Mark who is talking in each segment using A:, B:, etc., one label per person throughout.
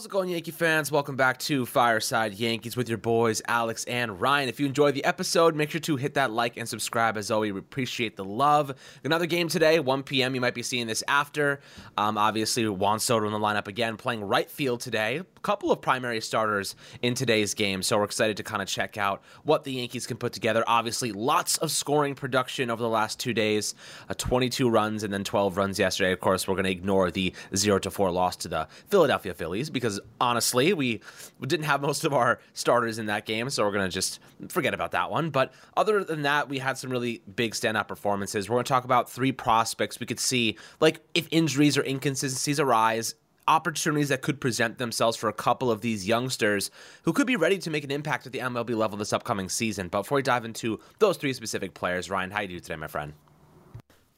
A: How's it going, Yankee fans? Welcome back to Fireside Yankees with your boys, Alex and Ryan. If you enjoyed the episode, make sure to hit that like and subscribe. As always, we appreciate the love. Another game today, 1 p.m. You might be seeing this after. Um, obviously, Juan Soto in the lineup again, playing right field today. Couple of primary starters in today's game, so we're excited to kind of check out what the Yankees can put together. Obviously, lots of scoring production over the last two days uh, 22 runs and then 12 runs yesterday. Of course, we're going to ignore the 0 to 4 loss to the Philadelphia Phillies because honestly, we didn't have most of our starters in that game, so we're going to just forget about that one. But other than that, we had some really big standout performances. We're going to talk about three prospects we could see, like if injuries or inconsistencies arise, opportunities that could present themselves for a couple of these youngsters who could be ready to make an impact at the MLB level this upcoming season. But before we dive into those three specific players, Ryan, how you do today, my friend?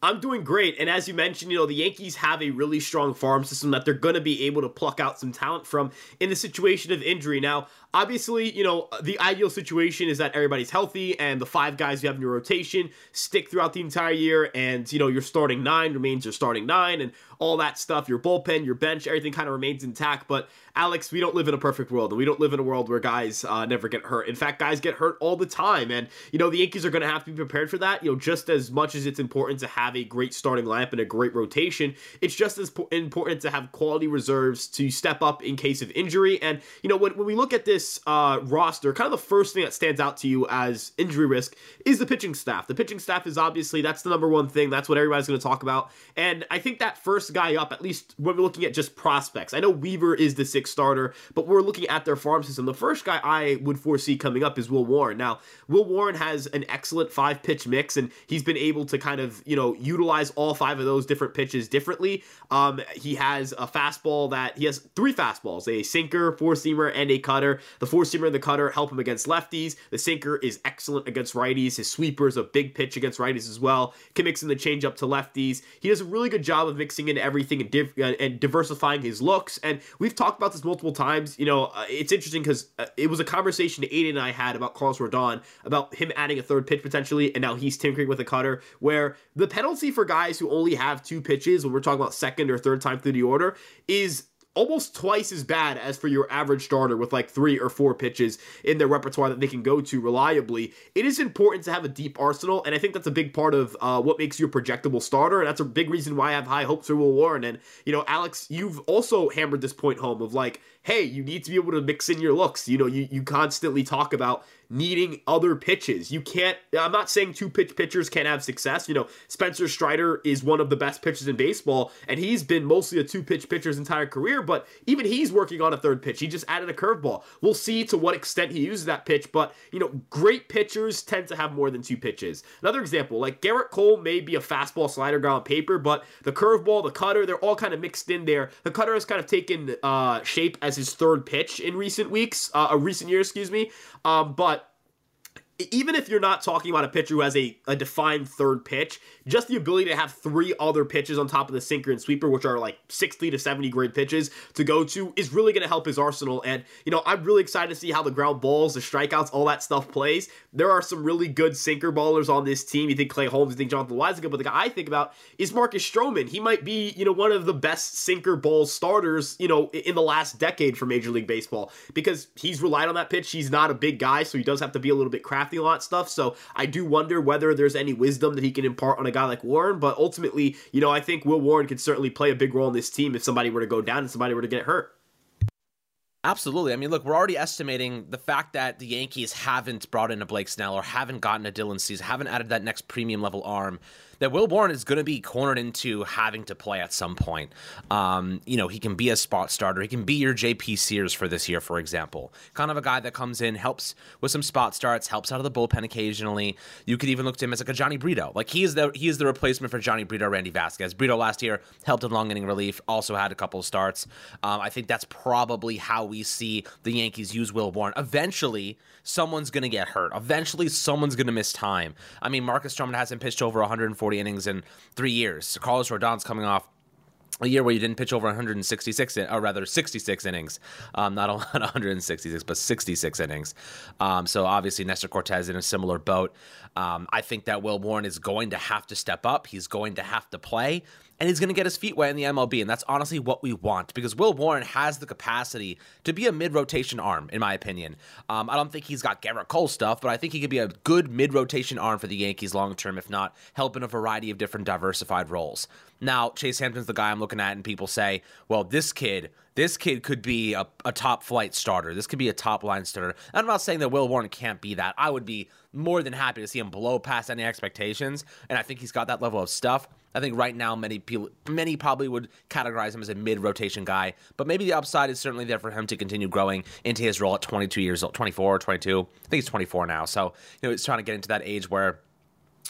B: I'm doing great. And as you mentioned, you know, the Yankees have a really strong farm system that they're going to be able to pluck out some talent from in the situation of injury. Now, obviously, you know, the ideal situation is that everybody's healthy and the five guys you have in your rotation stick throughout the entire year. And, you know, your starting nine remains your starting nine and all that stuff, your bullpen, your bench, everything kind of remains intact. But, Alex, we don't live in a perfect world and we don't live in a world where guys uh, never get hurt. In fact, guys get hurt all the time. And, you know, the Yankees are going to have to be prepared for that. You know, just as much as it's important to have a great starting lineup and a great rotation, it's just as important to have quality reserves to step up in case of injury. And, you know, when, when we look at this, this uh, roster, kind of the first thing that stands out to you as injury risk is the pitching staff. The pitching staff is obviously that's the number one thing. That's what everybody's going to talk about. And I think that first guy up, at least when we're looking at just prospects, I know Weaver is the sixth starter, but we're looking at their farm system. The first guy I would foresee coming up is Will Warren. Now, Will Warren has an excellent five pitch mix, and he's been able to kind of you know utilize all five of those different pitches differently. Um, he has a fastball that he has three fastballs: a sinker, four seamer, and a cutter. The four seamer and the cutter help him against lefties. The sinker is excellent against righties. His sweeper is a big pitch against righties as well. Can mix in the changeup to lefties. He does a really good job of mixing in everything and, div- uh, and diversifying his looks. And we've talked about this multiple times. You know, uh, it's interesting because uh, it was a conversation Aiden and I had about Carlos Rodon about him adding a third pitch potentially, and now he's tinkering with a cutter. Where the penalty for guys who only have two pitches, when we're talking about second or third time through the order, is almost twice as bad as for your average starter with like three or four pitches in their repertoire that they can go to reliably. It is important to have a deep arsenal, and I think that's a big part of uh, what makes you a projectable starter, and that's a big reason why I have high hopes for Will Warren. And you know, Alex, you've also hammered this point home of like, hey, you need to be able to mix in your looks. You know, you you constantly talk about needing other pitches. You can't, I'm not saying two pitch pitchers can't have success. You know, Spencer Strider is one of the best pitchers in baseball, and he's been mostly a two pitch pitcher his entire career, but even he's working on a third pitch. He just added a curveball. We'll see to what extent he uses that pitch, but, you know, great pitchers tend to have more than two pitches. Another example, like Gerrit Cole may be a fastball slider guy on paper, but the curveball, the cutter, they're all kind of mixed in there. The cutter has kind of taken uh, shape as his third pitch in recent weeks, uh, a recent year, excuse me. Um, but even if you're not talking about a pitcher who has a, a defined third pitch, just the ability to have three other pitches on top of the sinker and sweeper, which are like 60 to 70 grade pitches to go to, is really going to help his arsenal. And, you know, I'm really excited to see how the ground balls, the strikeouts, all that stuff plays. There are some really good sinker ballers on this team. You think Clay Holmes, you think Jonathan Loáisiga, but the guy I think about is Marcus Stroman. He might be, you know, one of the best sinker ball starters, you know, in the last decade for Major League Baseball because he's relied on that pitch. He's not a big guy, so he does have to be a little bit crafty a lot stuff. So I do wonder whether there's any wisdom that he can impart on a guy like Warren. But ultimately, you know, I think Will Warren could certainly play a big role in this team if somebody were to go down and somebody were to get hurt.
A: Absolutely. I mean, look, we're already estimating the fact that the Yankees haven't brought in a Blake Snell or haven't gotten a Dylan Cease, haven't added that next premium level arm that Will Warren is going to be cornered into having to play at some point. Um, you know, he can be a spot starter. He can be your JP Sears for this year, for example. Kind of a guy that comes in, helps with some spot starts, helps out of the bullpen occasionally. You could even look to him as like a Jhony Brito. Like he is the he is the replacement for Jhony Brito, Randy Vasquez. Brito last year helped in long inning relief, also had a couple starts. Um, I think that's probably how we see the Yankees use Will Warren. Eventually, someone's going to get hurt. Eventually, someone's going to miss time. I mean, Marcus Stroman hasn't pitched over 140 innings in three years. Carlos Rodon's coming off a year where you didn't pitch over 166 or rather 66 innings. Um, not 166 but 66 innings. Um, so obviously nestor Cortes in a similar boat. Um, i think that will warren is going to have to step up. He's going to have to play and he's going to get his feet wet in the MLB. And that's honestly what we want because Will Warren has the capacity to be a mid rotation arm, in my opinion. Um, I don't think he's got Gerrit Cole stuff, but I think he could be a good mid rotation arm for the Yankees long term, if not help in a variety of different diversified roles. Now, Chase Hampton's the guy I'm looking at, and people say, well, this kid, this kid could be a, a top flight starter. This could be a top line starter. And I'm not saying that Will Warren can't be that. I would be more than happy to see him blow past any expectations, and I think he's got that level of stuff. I think right now many people, many probably would categorize him as a mid-rotation guy, but maybe the upside is certainly there for him to continue growing into his role at 22 years old, 24 or 22. I think he's 24 now, so you know he's trying to get into that age where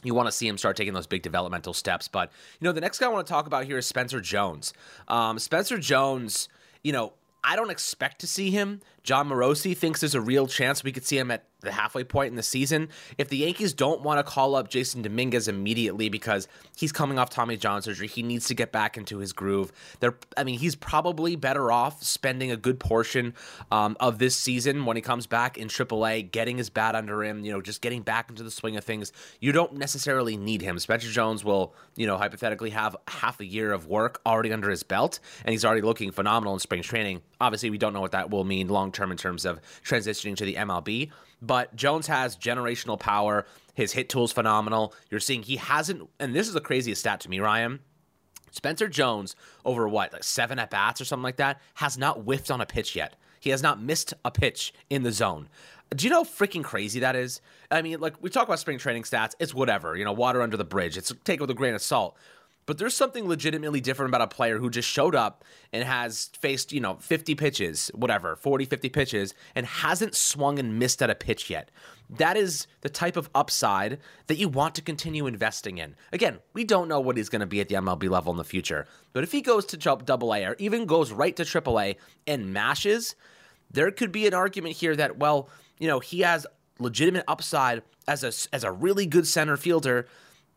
A: you want to see him start taking those big developmental steps. But you know, the next guy I want to talk about here is Spencer Jones. Um, Spencer Jones, you know, I don't expect to see him. Jon Morosi thinks there's a real chance we could see him at the halfway point in the season. If the Yankees don't want to call up Jasson Dominguez immediately because he's coming off Tommy John surgery, he needs to get back into his groove. There, I mean, he's probably better off spending a good portion um, of this season when he comes back in AAA, getting his bat under him, you know, just getting back into the swing of things. You don't necessarily need him. Spencer Jones will, you know, hypothetically have half a year of work already under his belt, and he's already looking phenomenal in spring training. Obviously, we don't know what that will mean long term in terms of transitioning to the MLB. Jones has generational power. His hit tool's phenomenal. You're seeing he hasn't, and this is the craziest stat to me, Ryan. Spencer Jones, over what, like seven at bats or something like that, has not whiffed on a pitch yet. He has not missed a pitch in the zone. Do you know how freaking crazy that is? I mean, like we talk about spring training stats, it's whatever, you know, water under the bridge. It's take it with a grain of salt. But there's something legitimately different about a player who just showed up and has faced, you know, 50 pitches, whatever, 40, 50 pitches, and hasn't swung and missed at a pitch yet. That is the type of upside that you want to continue investing in. Again, we don't know what he's going to be at the MLB level in the future. But if he goes to double A or even goes right to triple A and mashes, there could be an argument here that, well, you know, he has legitimate upside as a, as a really good center fielder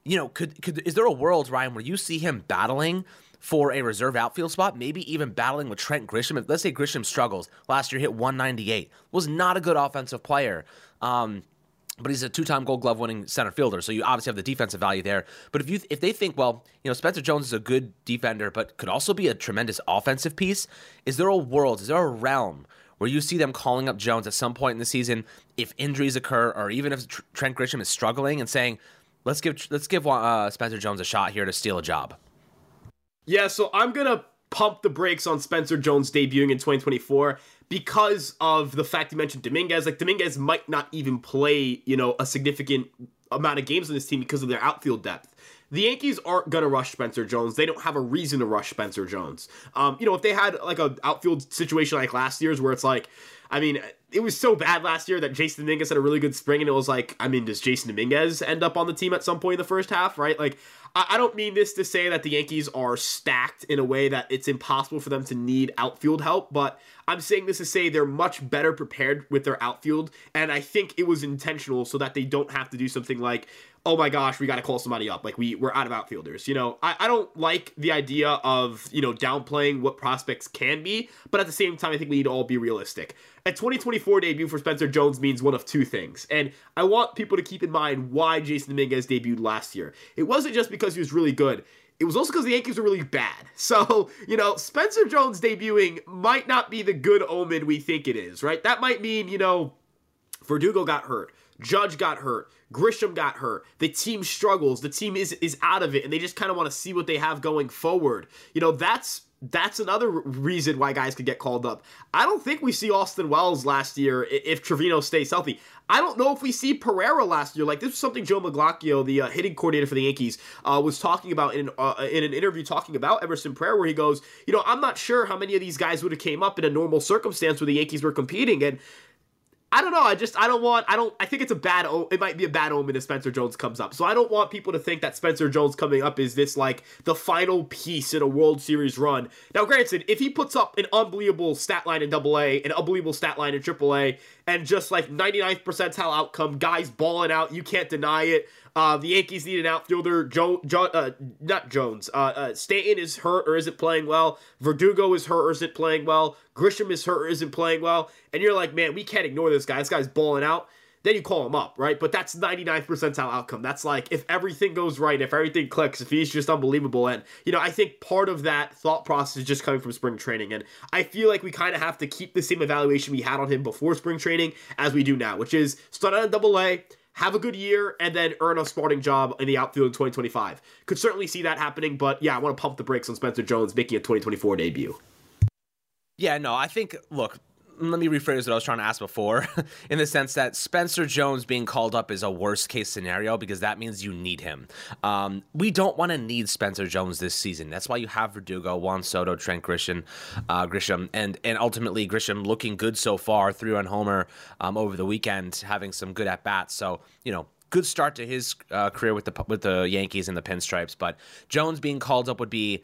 A: you know, could could is there a world, Ryan, where you see him battling for a reserve outfield spot, maybe even battling with Trent Grisham? Let's say Grisham struggles last year, hit 198, was not a good offensive player. Um, but he's a two-time Gold Glove winning center fielder, so you obviously have the defensive value there. But if you if they think, well, you know, Spencer Jones is a good defender, but could also be a tremendous offensive piece, is there a world, is there a realm where you see them calling up Jones at some point in the season if injuries occur, or even if Trent Grisham is struggling, and saying, Let's give let's give uh, Spencer Jones a shot here to steal a job.
B: Yeah, so I'm gonna pump the brakes on Spencer Jones debuting in 2024 because of the fact you mentioned Dominguez. Like Dominguez might not even play, you know, a significant amount of games on this team because of their outfield depth. The Yankees aren't gonna rush Spencer Jones. They don't have a reason to rush Spencer Jones. Um, you know, if they had like a outfield situation like last year's where it's like, I mean, it was so bad last year that Jasson Dominguez had a really good spring, and it was like, I mean, does Jasson Dominguez end up on the team at some point in the first half, right? Like, I don't mean this to say that the Yankees are stacked in a way that it's impossible for them to need outfield help, but I'm saying this to say they're much better prepared with their outfield, and I think it was intentional so that they don't have to do something like, oh my gosh, we got to call somebody up. Like we we're out of outfielders. You know, I, I don't like the idea of you know downplaying what prospects can be, but at the same time, I think we need to all be realistic. A 2024 debut for Spencer Jones means one of two things, and I want people to keep in mind why Jasson Dominguez debuted last year. It wasn't just because he was really good. It was also because the Yankees were really bad. So, you know, Spencer Jones debuting might not be the good omen we think it is, right? That might mean, you know, Verdugo got hurt. Judge got hurt. Grisham got hurt. The team struggles. The team is is out of it, and they just kind of want to see what they have going forward. You know, that's that's another reason why guys could get called up. I don't think we see Austin Wells last year if Trevino stays healthy. I don't know if we see Pereira last year. Like this was something Joe Migliaccio, the uh, hitting coordinator for the Yankees, uh, was talking about in uh, in an interview talking about Everson Pereira, where he goes, you know, I'm not sure how many of these guys would have came up in a normal circumstance where the Yankees were competing, and I don't know. I just I don't want I don't I think it's a bad it might be a bad omen if Spencer Jones comes up. So I don't want people to think that Spencer Jones coming up is this like the final piece in a World Series run. Now, granted, if he puts up an unbelievable stat line in Double A, an unbelievable stat line in Triple A, and just like 99th percentile outcome, guys balling out, you can't deny it. Uh, the Yankees need an outfielder. Joe, jo- uh, not Jones. Uh, uh, Stanton is hurt or isn't playing well. Verdugo is hurt or isn't playing well. Grisham is hurt or isn't playing well. And you're like, man, we can't ignore this guy. This guy's balling out then you call him up, right? But that's 99th percentile outcome. That's like if everything goes right, if everything clicks, if he's just unbelievable. And, you know, I think part of that thought process is just coming from spring training. And I feel like we kind of have to keep the same evaluation we had on him before spring training as we do now, which is start in double A, have a good year, and then earn a starting job in the outfield in 2025. Could certainly see that happening, but yeah, I want to pump the brakes on Spencer Jones making a 2024 debut.
A: Yeah, no, I think, look, let me rephrase what I was trying to ask before in the sense that Spencer Jones being called up is a worst case scenario because that means you need him. Um, we don't want to need Spencer Jones this season. That's why you have Verdugo, Juan Soto, Trent Grisham, uh, Grisham, and and ultimately Grisham looking good so far, three run homer um, over the weekend, having some good at bats. So you know good start to his uh, career with the with the Yankees and the Pinstripes. But Jones being called up would be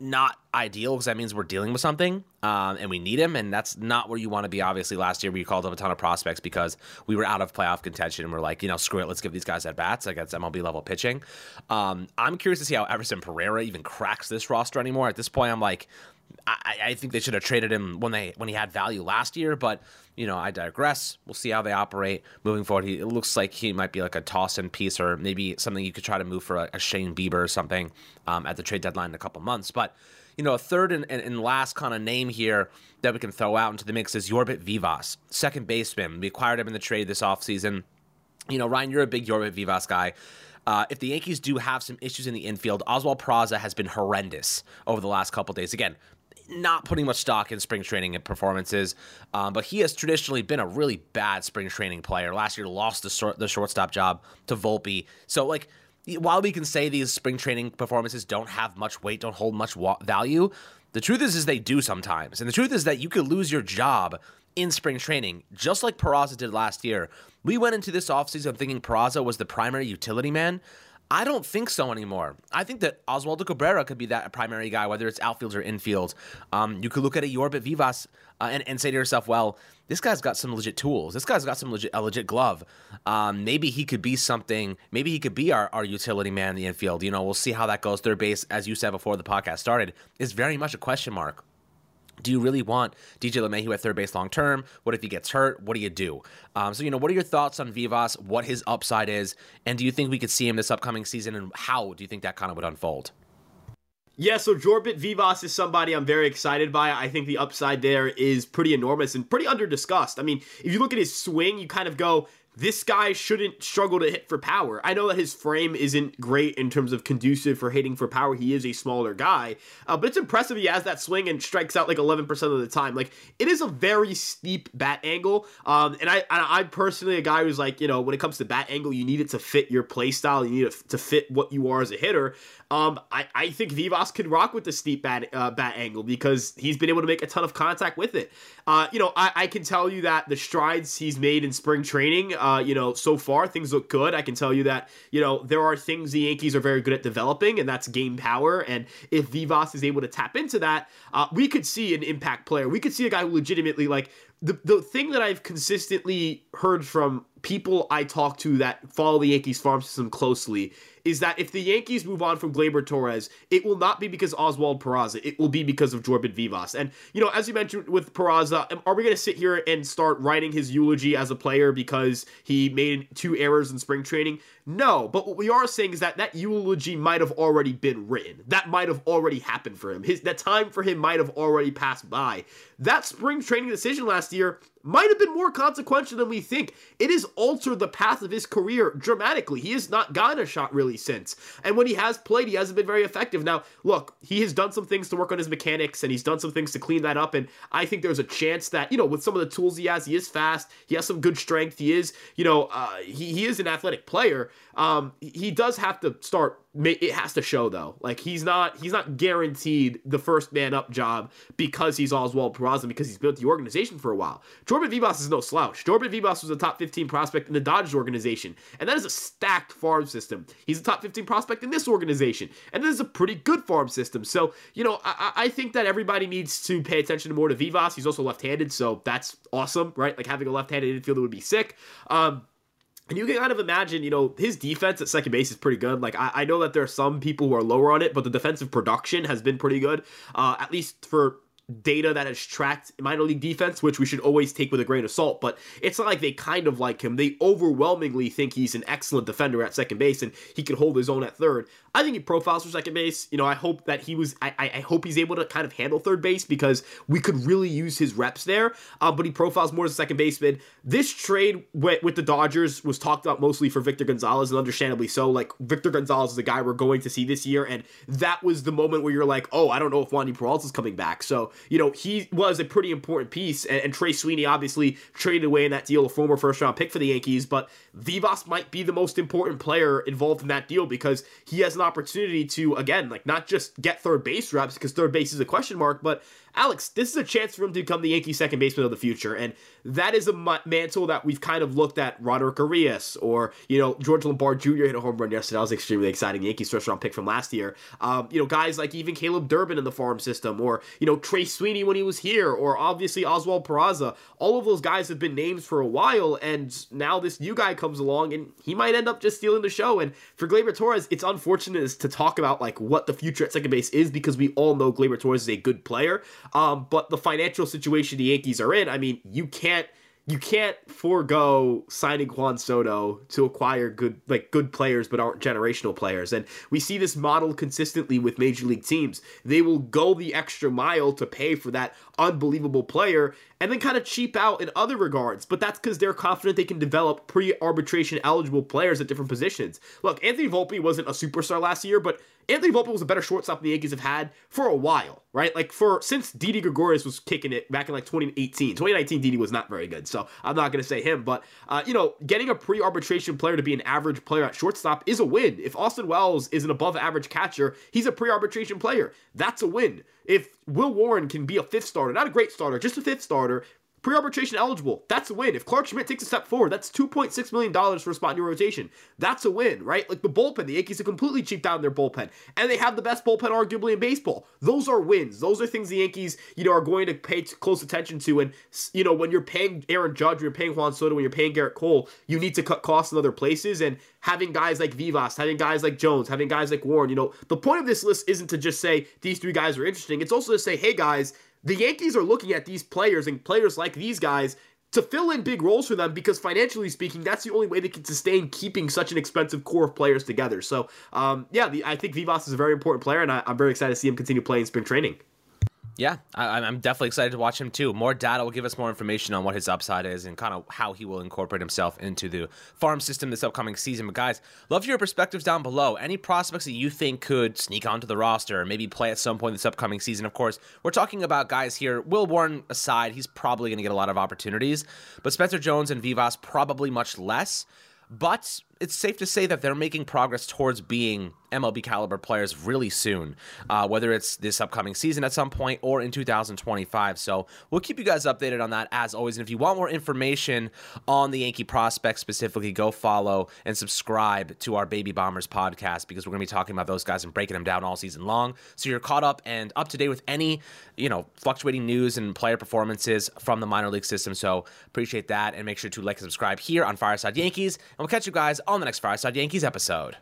A: not ideal because that means we're dealing with something um, and we need him. And that's not where you want to be. Obviously, last year we called up a ton of prospects because we were out of playoff contention and we're like, you know, screw it, let's give these guys at bats. That's MLB level pitching. Um, I'm curious to see how Everson Pereira even cracks this roster anymore. At this point, I'm like, I, I think they should have traded him when they when he had value last year, but you know, I digress. We'll see how they operate moving forward. He, it looks like he might be like a toss-in piece, or maybe something you could try to move for a, a Shane Bieber or something um, at the trade deadline in a couple months. But you know, a third and, and, and, last kind of name here that we can throw out into the mix is Jorbit Vivas, second baseman. We acquired him in the trade this offseason. You know, Ryan, you're a big Jorbit Vivas guy. Uh, if the Yankees do have some issues in the infield, Oswald Peraza has been horrendous over the last couple days. Again, not putting much stock in spring training and performances, um, but he has traditionally been a really bad spring training player. Last year, lost the, the shortstop job to Volpe. So, like, while we can say these spring training performances don't have much weight, don't hold much wa- value, the truth is, is they do sometimes. And the truth is that you could lose your job in spring training, just like Peraza did last year. We went into this offseason thinking Peraza was the primary utility man. I don't think so anymore. I think that Oswaldo Cabrera could be that primary guy, whether it's outfield or infield. Um, you could look at a Jorbit Vivas uh, and, and say to yourself, well, this guy's got some legit tools. This guy's got some legit, a legit glove. Um, maybe he could be something. Maybe he could be our, our utility man in the infield. You know, we'll see how that goes. Third base, as you said before the podcast started, is very much a question mark. Do you really want DJ LeMahieu at third base long term? What if he gets hurt? What do you do? Um, so, you know, what are your thoughts on Vivas, what his upside is, and do you think we could see him this upcoming season, and how do you think that kind of would unfold?
B: Yeah, so Jorbit Vivas is somebody I'm very excited by. I think the upside there is pretty enormous and pretty under discussed. I mean, if you look at his swing, you kind of go, this guy shouldn't struggle to hit for power. I know that his frame isn't great in terms of conducive for hitting for power. He is a smaller guy, uh, but it's impressive he has that swing and strikes out like 11% of the time. Like it is a very steep bat angle. Um, and I, I, am personally a guy who's like, you know, when it comes to bat angle, you need it to fit your play style. You need it to fit what you are as a hitter. Um, I, I think Vivas can rock with the steep bat, uh, bat angle because he's been able to make a ton of contact with it. Uh, you know, I, I can tell you that the strides he's made in spring training, uh, you know, so far things look good. I can tell you that, you know, there are things the Yankees are very good at developing, and that's game power. And if Vivas is able to tap into that, uh, we could see an impact player. We could see a guy who legitimately like the the thing that I've consistently heard from people I talk to that follow the Yankees farm system closely is that if the Yankees move on from Gleyber Torres, it will not be because Oswald Peraza. It will be because of Jorbit Vivas. And, you know, as you mentioned with Peraza, um, are we going to sit here and start writing his eulogy as a player because he made two errors in spring training? No, but what we are saying is that that eulogy might have already been written. That might have already happened for him. His that time for him might have already passed by. That spring training decision last year might have been more consequential than we think. It has altered the path of his career dramatically. He has not gotten a shot really since. And when he has played, he hasn't been very effective. Now, look, he has done some things to work on his mechanics and he's done some things to clean that up. And I think there's a chance that, you know, with some of the tools he has, he is fast. He has some good strength. He is, you know, uh, he, he is an athletic player. Um, he does have to start it has to show though. Like he's not he's not guaranteed the first man up job because he's Oswald Peraza because he's built the organization for a while. Jordan Vivas is no slouch. Jordan Vivas was a top 15 prospect in the Dodgers organization, and that is a stacked farm system. He's a top 15 prospect in this organization, and this is a pretty good farm system. So you know I, I think that everybody needs to pay attention to more to Vivas. He's also left-handed, so that's awesome, right? Like having a left-handed infielder would be sick. Um, And you can kind of imagine, you know, his defense at second base is pretty good. Like, I, I know that there are some people who are lower on it, but the defensive production has been pretty good, uh, at least for data that has tracked minor league defense, which we should always take with a grain of salt. But it's not like they kind of like him. They overwhelmingly think he's an excellent defender at second base and he can hold his own at third. I think he profiles for second base. You know, I hope that he was. I, I hope he's able to kind of handle third base because we could really use his reps there. Uh, but he profiles more as a second baseman. This trade with, with the Dodgers was talked about mostly for Victor Gonzalez, and understandably so. Like Victor Gonzalez is the guy we're going to see this year, and that was the moment where you're like, oh, I don't know if Wandy Peralta is coming back. So you know, he was a pretty important piece, and, and Trey Sweeney obviously traded away in that deal, a former first round pick for the Yankees, but Vivas might be the most important player involved in that deal because he has an opportunity to again, like not just get third base reps because third base is a question mark, but Alex, this is a chance for him to become the Yankee second baseman of the future, and that is a mantle that we've kind of looked at Roderick Arias or you know George Lombard Jr. hit a home run yesterday. That was extremely exciting. Yankees first round pick from last year. Um, you know guys like even Caleb Durbin in the farm system, or you know Trey Sweeney when he was here, or obviously Oswald Peraza. All of those guys have been names for a while, and now this new guy comes along, and he might end up just stealing the show. And for Gleyber Torres, it's unfortunate to talk about like what the future at second base is because we all know Gleyber Torres is a good player. Um, but the financial situation the Yankees are in, I mean, you can't you can't forego signing Juan Soto to acquire good like good players but aren't generational players. And we see this model consistently with major league teams. They will go the extra mile to pay for that unbelievable player and then kind of cheap out in other regards. But that's because they're confident they can develop pre-arbitration eligible players at different positions. Look, Anthony Volpe wasn't a superstar last year, but Anthony Volpe was a better shortstop than the Yankees have had for a while, right? Like for since Didi Gregorius was kicking it back in like 2018. 2019 Didi was not very good, so I'm not gonna say him. But uh, you know, getting a pre-arbitration player to be an average player at shortstop is a win. If Austin Wells is an above average catcher, he's a pre-arbitration player. That's a win. If Will Warren can be a fifth starter, not a great starter, just a fifth starter, Pre-arbitration eligible. That's a win. If Clarke Schmidt takes a step forward, that's $2.6 million for a spot in your rotation. That's a win, right? Like the bullpen, the Yankees have completely cheaped out their bullpen. And they have the best bullpen arguably in baseball. Those are wins. Those are things the Yankees, you know, are going to pay close attention to. And, you know, when you're paying Aaron Judge, you're paying Juan Soto, when you're paying Gerrit Cole, you need to cut costs in other places. And having guys like Vivas, having guys like Jones, having guys like Warren, you know, the point of this list isn't to just say these three guys are interesting. It's also to say, hey guys, the Yankees are looking at these players and players like these guys to fill in big roles for them because financially speaking, that's the only way they can sustain keeping such an expensive core of players together. So, um, yeah, the, I think Vivas is a very important player, and I, I'm very excited to see him continue playing spring training.
A: Yeah, I, am definitely excited to watch him too. More data will give us more information on what his upside is and kind of how he will incorporate himself into the farm system this upcoming season. But guys, love your perspectives down below. Any prospects that you think could sneak onto the roster or maybe play at some point this upcoming season? Of course, we're talking about guys here. Will Warren aside, he's probably going to get a lot of opportunities, but Spencer Jones and Vivas probably much less. But it's safe to say that they're making progress towards being MLB caliber players really soon, uh, whether it's this upcoming season at some point or in 2025. So we'll keep you guys updated on that as always. And if you want more information on the Yankee prospects specifically, go follow and subscribe to our Baby Bombers podcast because we're going to be talking about those guys and breaking them down all season long. So you're caught up and up to date with any, you know, fluctuating news and player performances from the minor league system. So appreciate that and make sure to like and subscribe here on Fireside Yankees. And we'll catch you guys on the next Fireside Yankees episode.